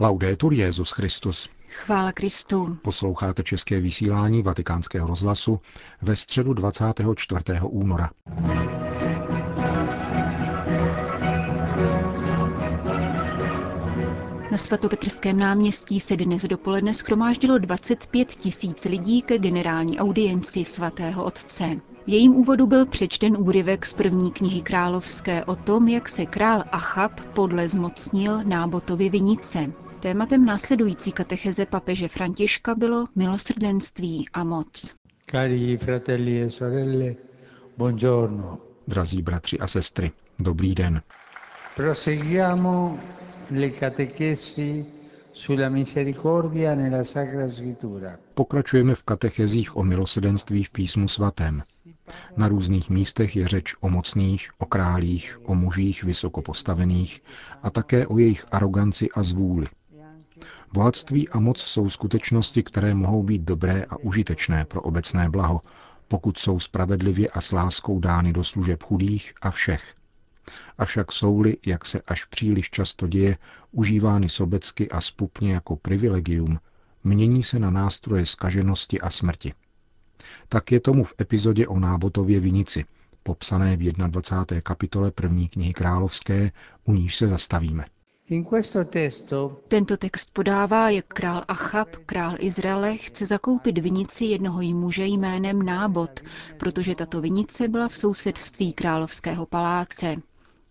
Laudetur Jezus Christus. Chvála Kristu. Posloucháte české vysílání Vatikánského rozhlasu ve středu 24. února. Na svatopetrském náměstí se dnes dopoledne schromáždilo 25 tisíc lidí ke generální audienci svatého otce. V jejím úvodu byl přečten úryvek z první knihy královské o tom, jak se král Achab podle zmocnil nábotovi vinice. Tématem následující katecheze papeže Františka bylo milosrdenství a moc. Cari fratelli e sorelle, buongiorno. Drazí bratři a sestry, dobrý den. Proseguiamo le catechesi sulla misericordia nella Sacra Scrittura. Pokračujeme v katechezích o milosedenství v písmu svatém. Na různých místech je řeč o mocných, o králích, o mužích vysoko postavených a také o jejich aroganci a zvůli. Bohatství a moc jsou skutečnosti, které mohou být dobré a užitečné pro obecné blaho, pokud jsou spravedlivě a s láskou dány do služeb chudých a všech. Avšak jsou-li, jak se až příliš často děje, užívány sobecky a spupně jako privilegium, mění se na nástroje skaženosti a smrti. Tak je tomu v epizodě o Nábotově vinici, popsané v 21. kapitole první knihy královské, u níž se zastavíme. Tento text podává, jak král Achab, král Izraele, chce zakoupit vinici jednoho muže jménem Nábot, protože tato vinice byla v sousedství královského paláce.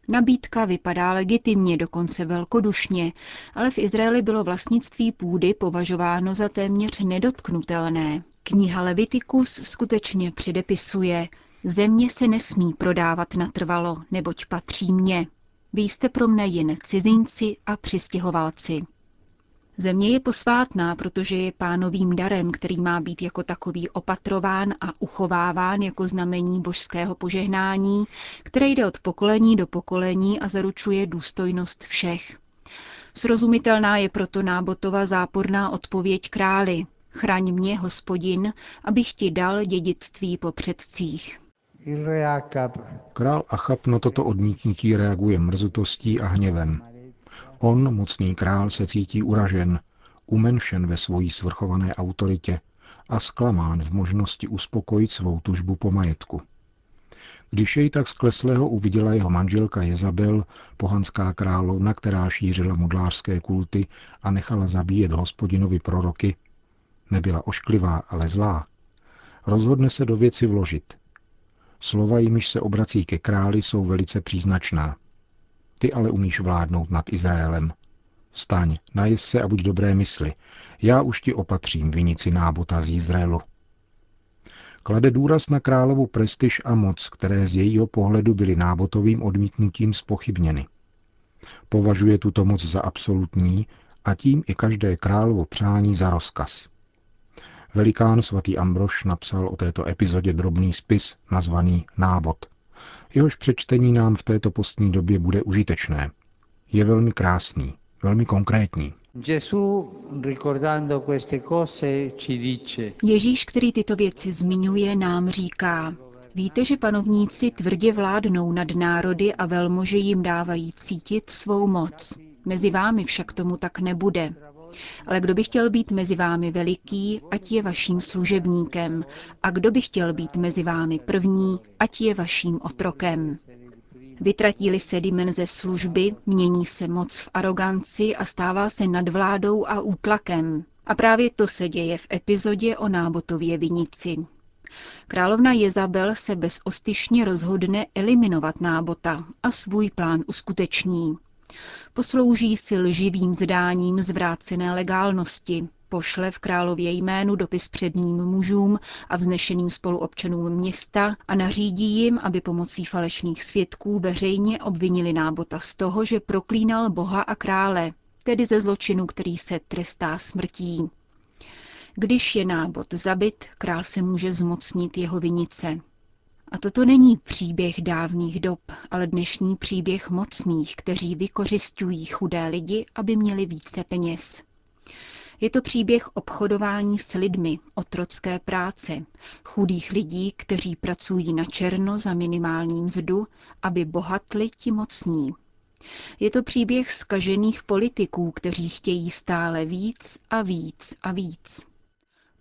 Nabídka vypadá legitimně, dokonce velkodušně, ale v Izraeli bylo vlastnictví půdy považováno za téměř nedotknutelné. Kniha Levitikus skutečně předepisuje, země se nesmí prodávat natrvalo, neboť patří mně. Vy jste pro mne jen cizinci a přistěhovalci. Země je posvátná, protože je pánovým darem, který má být jako takový opatrován a uchováván jako znamení božského požehnání, které jde od pokolení do pokolení a zaručuje důstojnost všech. Srozumitelná je proto nábotova záporná odpověď králi. Chraň mě, hospodin, abych ti dal dědictví po předcích. Král Achab na toto odmítnutí reaguje mrzutostí a hněvem. On, mocný král, se cítí uražen, umenšen ve svojí svrchované autoritě a zklamán v možnosti uspokojit svou tužbu po majetku. Když jej tak skleslého uviděla jeho manželka Jezabel, pohanská královna, která šířila modlářské kulty a nechala zabíjet hospodinovi proroky, nebyla ošklivá, ale zlá, rozhodne se do věci vložit – Slova, jimiž se obrací ke králi, jsou velice příznačná. Ty ale umíš vládnout nad Izraelem. Staň, najez se a buď dobré mysli. Já už ti opatřím vinici nábota z Izraelu. Klade důraz na královu prestiž a moc, které z jejího pohledu byly nábotovým odmítnutím spochybněny. Považuje tuto moc za absolutní a tím i každé královo přání za rozkaz. Velikán svatý Ambrož napsal o této epizodě drobný spis nazvaný Nábod. Jehož přečtení nám v této postní době bude užitečné. Je velmi krásný, velmi konkrétní. Ježíš, který tyto věci zmiňuje, nám říká, Víte, že panovníci tvrdě vládnou nad národy a velmože jim dávají cítit svou moc. Mezi vámi však tomu tak nebude. Ale kdo by chtěl být mezi vámi veliký, ať je vaším služebníkem. A kdo by chtěl být mezi vámi první, ať je vaším otrokem. Vytratí-li se dimenze služby, mění se moc v aroganci a stává se nadvládou a útlakem. A právě to se děje v epizodě o nábotově vinici. Královna Jezabel se bezostyšně rozhodne eliminovat nábota a svůj plán uskuteční. Poslouží si lživým zdáním zvrácené legálnosti, pošle v králově jménu dopis předním mužům a vznešeným spoluobčanům města a nařídí jim, aby pomocí falešných svědků veřejně obvinili nábota z toho, že proklínal Boha a krále, tedy ze zločinu, který se trestá smrtí. Když je nábot zabit, král se může zmocnit jeho vinice. A toto není příběh dávných dob, ale dnešní příběh mocných, kteří vykořišťují chudé lidi, aby měli více peněz. Je to příběh obchodování s lidmi, otrocké práce, chudých lidí, kteří pracují na černo za minimální mzdu, aby bohatli ti mocní. Je to příběh skažených politiků, kteří chtějí stále víc a víc a víc.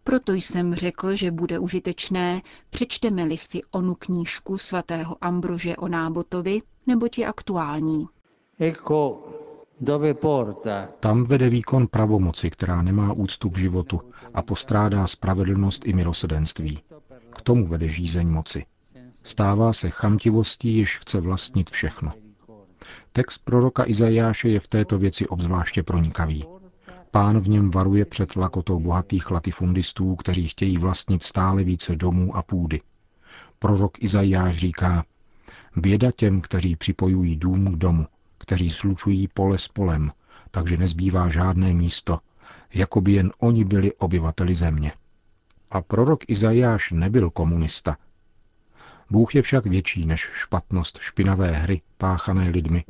Proto jsem řekl, že bude užitečné, přečteme-li si onu knížku svatého Ambrože o nábotovi, nebo je aktuální. Tam vede výkon pravomoci, která nemá úctu k životu a postrádá spravedlnost i milosedenství. K tomu vede žízeň moci. Stává se chamtivostí, jež chce vlastnit všechno. Text proroka Izajáše je v této věci obzvláště pronikavý. Pán v něm varuje před lakotou bohatých latifundistů, kteří chtějí vlastnit stále více domů a půdy. Prorok Izajáš říká, běda těm, kteří připojují dům k domu, kteří slučují pole s polem, takže nezbývá žádné místo, jako by jen oni byli obyvateli země. A prorok Izajáš nebyl komunista. Bůh je však větší než špatnost špinavé hry páchané lidmi,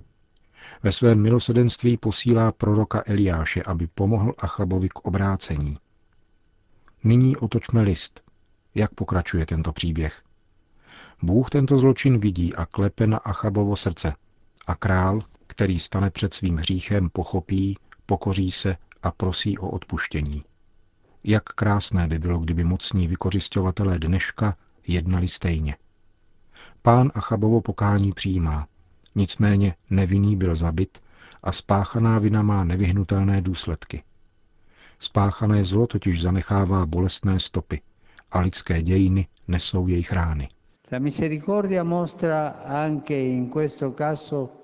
ve svém milosedenství posílá proroka Eliáše, aby pomohl Achabovi k obrácení. Nyní otočme list. Jak pokračuje tento příběh? Bůh tento zločin vidí a klepe na Achabovo srdce. A král, který stane před svým hříchem, pochopí, pokoří se a prosí o odpuštění. Jak krásné by bylo, kdyby mocní vykořišťovatelé dneška jednali stejně. Pán Achabovo pokání přijímá, Nicméně nevinný byl zabit a spáchaná vina má nevyhnutelné důsledky. Spáchané zlo totiž zanechává bolestné stopy a lidské dějiny nesou jejich rány.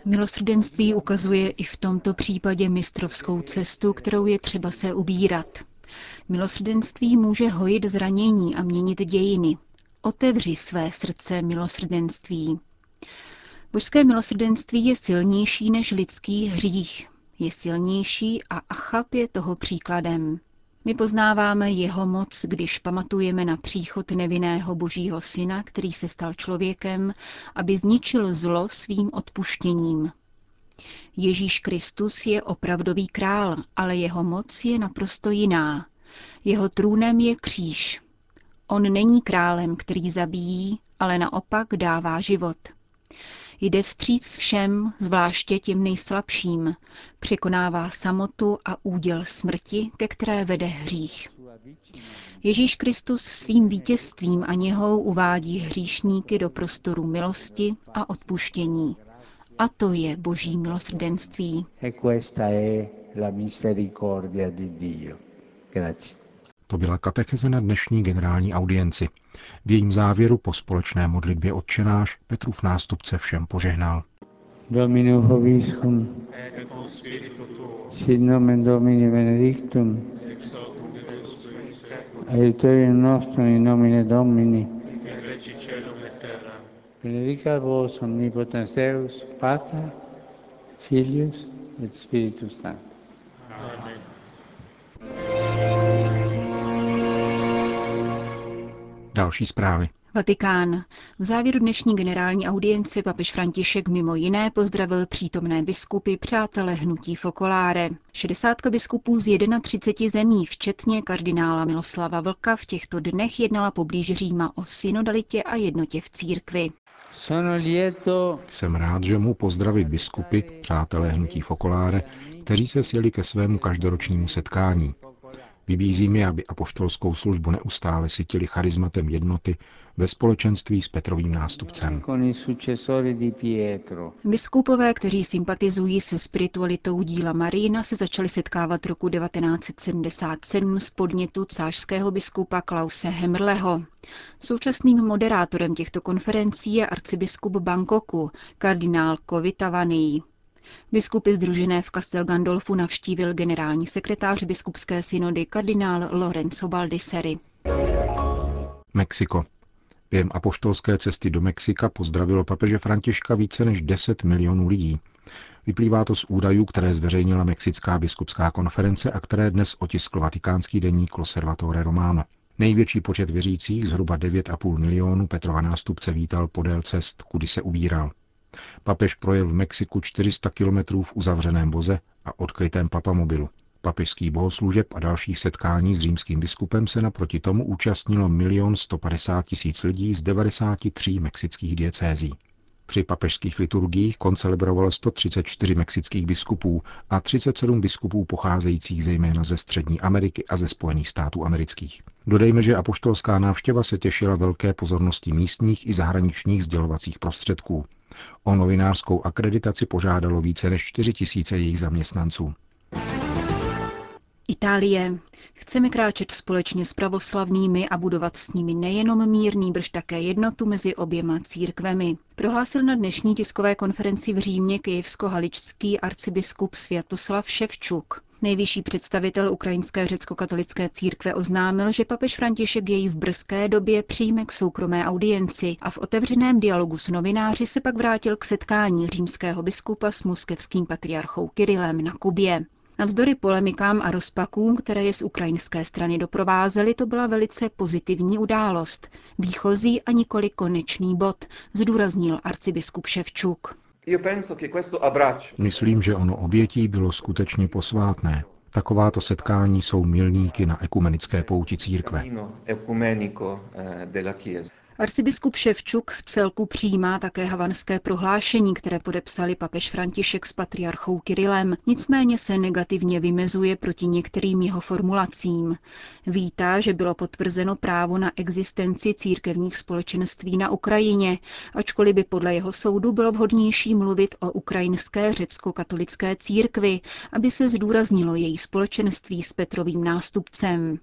Milosrdenství ukazuje i v tomto případě mistrovskou cestu, kterou je třeba se ubírat. Milosrdenství může hojit zranění a měnit dějiny. Otevři své srdce milosrdenství. Božské milosrdenství je silnější než lidský hřích. Je silnější a Achab je toho příkladem. My poznáváme jeho moc, když pamatujeme na příchod nevinného božího syna, který se stal člověkem, aby zničil zlo svým odpuštěním. Ježíš Kristus je opravdový král, ale jeho moc je naprosto jiná. Jeho trůnem je kříž. On není králem, který zabíjí, ale naopak dává život. Jde vstříc všem, zvláště těm nejslabším. Překonává samotu a úděl smrti, ke které vede hřích. Ježíš Kristus svým vítězstvím a něhou uvádí hříšníky do prostoru milosti a odpuštění. A to je boží milosrdenství. E to byla katecheze na dnešní generální audienci. V jejím závěru po společné modlitbě odčenáš Petrův nástupce všem požehnal. Domino hoviscum, sit nomen Domini benedictum, aiutorium nostrum in nomine Domini, benedicat vos omnipotens Deus, Pater, Filius et Spiritus Sanctus. Amen. Další zprávy. Vatikán. V závěru dnešní generální audience papež František mimo jiné pozdravil přítomné biskupy přátelé hnutí Fokoláre. 60 biskupů z 31 zemí, včetně kardinála Miloslava Vlka, v těchto dnech jednala poblíž Říma o synodalitě a jednotě v církvi. Jsem rád, že mu pozdravit biskupy, přátelé hnutí Fokoláre, kteří se sjeli ke svému každoročnímu setkání. Vybízím je, aby apoštolskou službu neustále sytili charizmatem jednoty ve společenství s Petrovým nástupcem. Biskupové, kteří sympatizují se spiritualitou díla Marína, se začali setkávat roku 1977 z podnětu cářského biskupa Klause Hemrleho. Současným moderátorem těchto konferencí je arcibiskup Bangkoku, kardinál Kovitavaný. Biskupy združené v Castel Gandolfu navštívil generální sekretář biskupské synody kardinál Lorenzo Baldisseri. Mexiko. Během apoštolské cesty do Mexika pozdravilo papeže Františka více než 10 milionů lidí. Vyplývá to z údajů, které zveřejnila Mexická biskupská konference a které dnes otiskl vatikánský deník Loservatore Romano. Největší počet věřících, zhruba 9,5 milionů, Petrova nástupce vítal podél cest, kudy se ubíral. Papež projel v Mexiku 400 kilometrů v uzavřeném voze a odkrytém papamobilu. Papežský bohoslužeb a dalších setkání s římským biskupem se naproti tomu účastnilo milion 150 tisíc lidí z 93 mexických diecézí. Při papežských liturgiích koncelebrovalo 134 mexických biskupů a 37 biskupů pocházejících zejména ze Střední Ameriky a ze Spojených států amerických. Dodejme, že apoštolská návštěva se těšila velké pozornosti místních i zahraničních sdělovacích prostředků. O novinářskou akreditaci požádalo více než 4 tisíce jejich zaměstnanců. Itálie. Chceme kráčet společně s pravoslavnými a budovat s nimi nejenom mírný, brž také jednotu mezi oběma církvemi. Prohlásil na dnešní tiskové konferenci v Římě kyjevsko-haličský arcibiskup Světoslav Ševčuk. Nejvyšší představitel ukrajinské řecko-katolické církve oznámil, že papež František jej v brzké době přijme k soukromé audienci a v otevřeném dialogu s novináři se pak vrátil k setkání římského biskupa s moskevským patriarchou Kirilem na Kubě. Navzdory polemikám a rozpakům, které je z ukrajinské strany doprovázely, to byla velice pozitivní událost. Výchozí a nikoli konečný bod, zdůraznil arcibiskup Ševčuk. Myslím, že ono obětí bylo skutečně posvátné. Takováto setkání jsou milníky na ekumenické pouti církve. Arcibiskup Ševčuk v celku přijímá také havanské prohlášení, které podepsali papež František s patriarchou Kirilem, nicméně se negativně vymezuje proti některým jeho formulacím. Vítá, že bylo potvrzeno právo na existenci církevních společenství na Ukrajině, ačkoliv by podle jeho soudu bylo vhodnější mluvit o ukrajinské řecko-katolické církvi, aby se zdůraznilo její společenství s Petrovým nástupcem.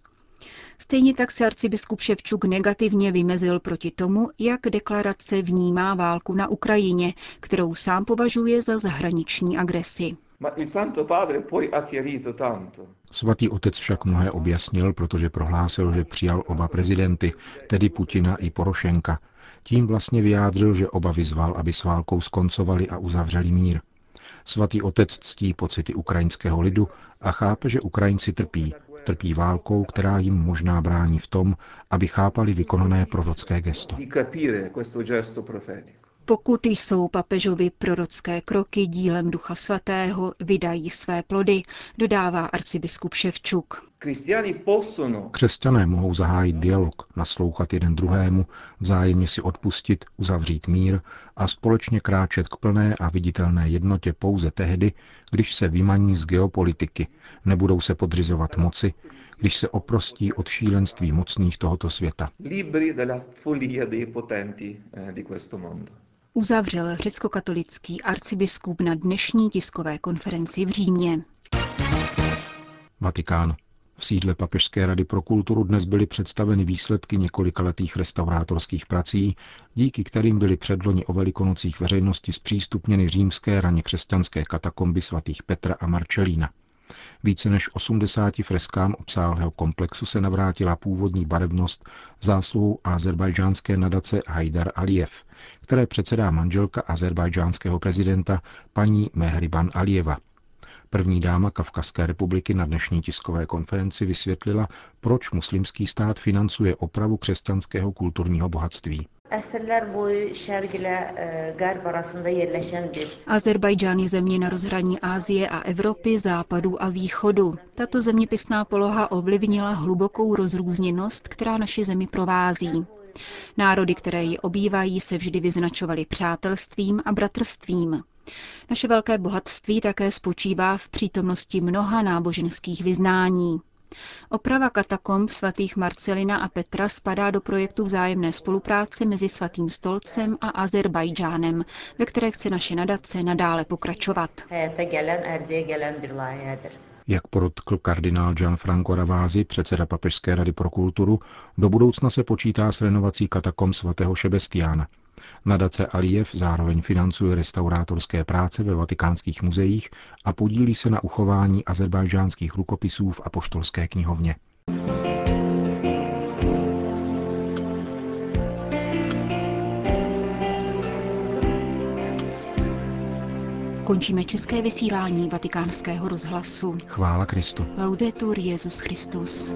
Stejně tak se arcibiskup Ševčuk negativně vymezil proti tomu, jak deklarace vnímá válku na Ukrajině, kterou sám považuje za zahraniční agresi. Svatý otec však mnohé objasnil, protože prohlásil, že přijal oba prezidenty, tedy Putina i Porošenka. Tím vlastně vyjádřil, že oba vyzval, aby s válkou skoncovali a uzavřeli mír. Svatý otec ctí pocity ukrajinského lidu a chápe, že Ukrajinci trpí, trpí válkou, která jim možná brání v tom, aby chápali vykonané prorocké gesto. Pokud jsou papežovi prorocké kroky dílem Ducha Svatého, vydají své plody, dodává arcibiskup Ševčuk. Křesťané mohou zahájit dialog, naslouchat jeden druhému, vzájemně si odpustit, uzavřít mír a společně kráčet k plné a viditelné jednotě pouze tehdy, když se vymaní z geopolitiky, nebudou se podřizovat moci, když se oprostí od šílenství mocných tohoto světa. Uzavřel řecko-katolický arcibiskup na dnešní tiskové konferenci v Římě. Vatikán. V sídle Papežské rady pro kulturu dnes byly představeny výsledky několikaletých restaurátorských prací, díky kterým byly předloni o velikonocích veřejnosti zpřístupněny římské raně křesťanské katakomby svatých Petra a Marčelína. Více než 80 freskám obsáhlého komplexu se navrátila původní barevnost zásluhou azerbajdžánské nadace Haidar Aliyev, které předsedá manželka azerbajdžánského prezidenta paní Mehriban Alijeva. První dáma Kavkazské republiky na dnešní tiskové konferenci vysvětlila, proč muslimský stát financuje opravu křesťanského kulturního bohatství. Azerbajdžán je země na rozhraní Asie a Evropy, západu a východu. Tato zeměpisná poloha ovlivnila hlubokou rozrůzněnost, která naši zemi provází. Národy, které ji obývají, se vždy vyznačovaly přátelstvím a bratrstvím. Naše velké bohatství také spočívá v přítomnosti mnoha náboženských vyznání. Oprava katakomb svatých Marcelina a Petra spadá do projektu vzájemné spolupráce mezi Svatým stolcem a Azerbajdžánem, ve které chce naše nadace nadále pokračovat. Jak podotkl kardinál Gianfranco Ravázi, předseda Papežské rady pro kulturu, do budoucna se počítá s renovací katakom svatého Šebestiána. Nadace Alijev zároveň financuje restaurátorské práce ve vatikánských muzeích a podílí se na uchování azerbajžánských rukopisů v apoštolské knihovně. Končíme české vysílání vatikánského rozhlasu. Chvála Kristu. Laudetur Jezus Christus.